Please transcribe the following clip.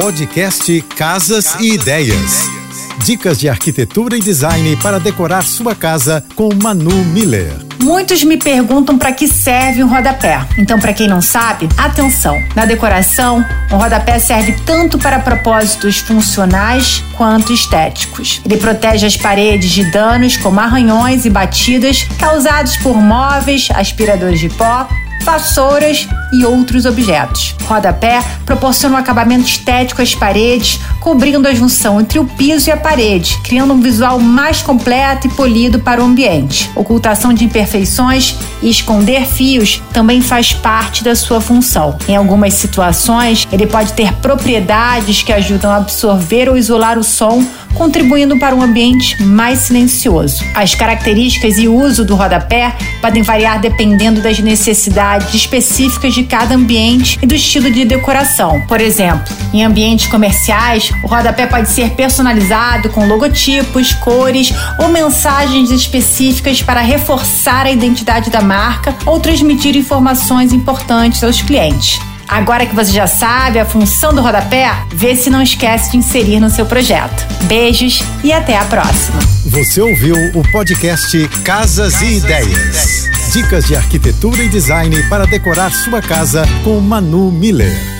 Podcast Casas e Ideias. Dicas de arquitetura e design para decorar sua casa com Manu Miller. Muitos me perguntam para que serve um rodapé. Então, para quem não sabe, atenção. Na decoração, um rodapé serve tanto para propósitos funcionais quanto estéticos. Ele protege as paredes de danos como arranhões e batidas causados por móveis, aspiradores de pó, vassouras e outros objetos. Rodapé proporciona um acabamento estético às paredes, cobrindo a junção entre o piso e a parede, criando um visual mais completo e polido para o ambiente. Ocultação de imperfeições e esconder fios também faz parte da sua função. Em algumas situações, ele pode ter propriedades que ajudam a absorver ou isolar o som contribuindo para um ambiente mais silencioso. As características e uso do rodapé podem variar dependendo das necessidades específicas de cada ambiente e do estilo de decoração. Por exemplo, em ambientes comerciais, o rodapé pode ser personalizado com logotipos, cores ou mensagens específicas para reforçar a identidade da marca ou transmitir informações importantes aos clientes. Agora que você já sabe a função do rodapé, vê se não esquece de inserir no seu projeto. Beijos e até a próxima. Você ouviu o podcast Casas, Casas e, ideias. e Ideias. Dicas de arquitetura e design para decorar sua casa com Manu Miller.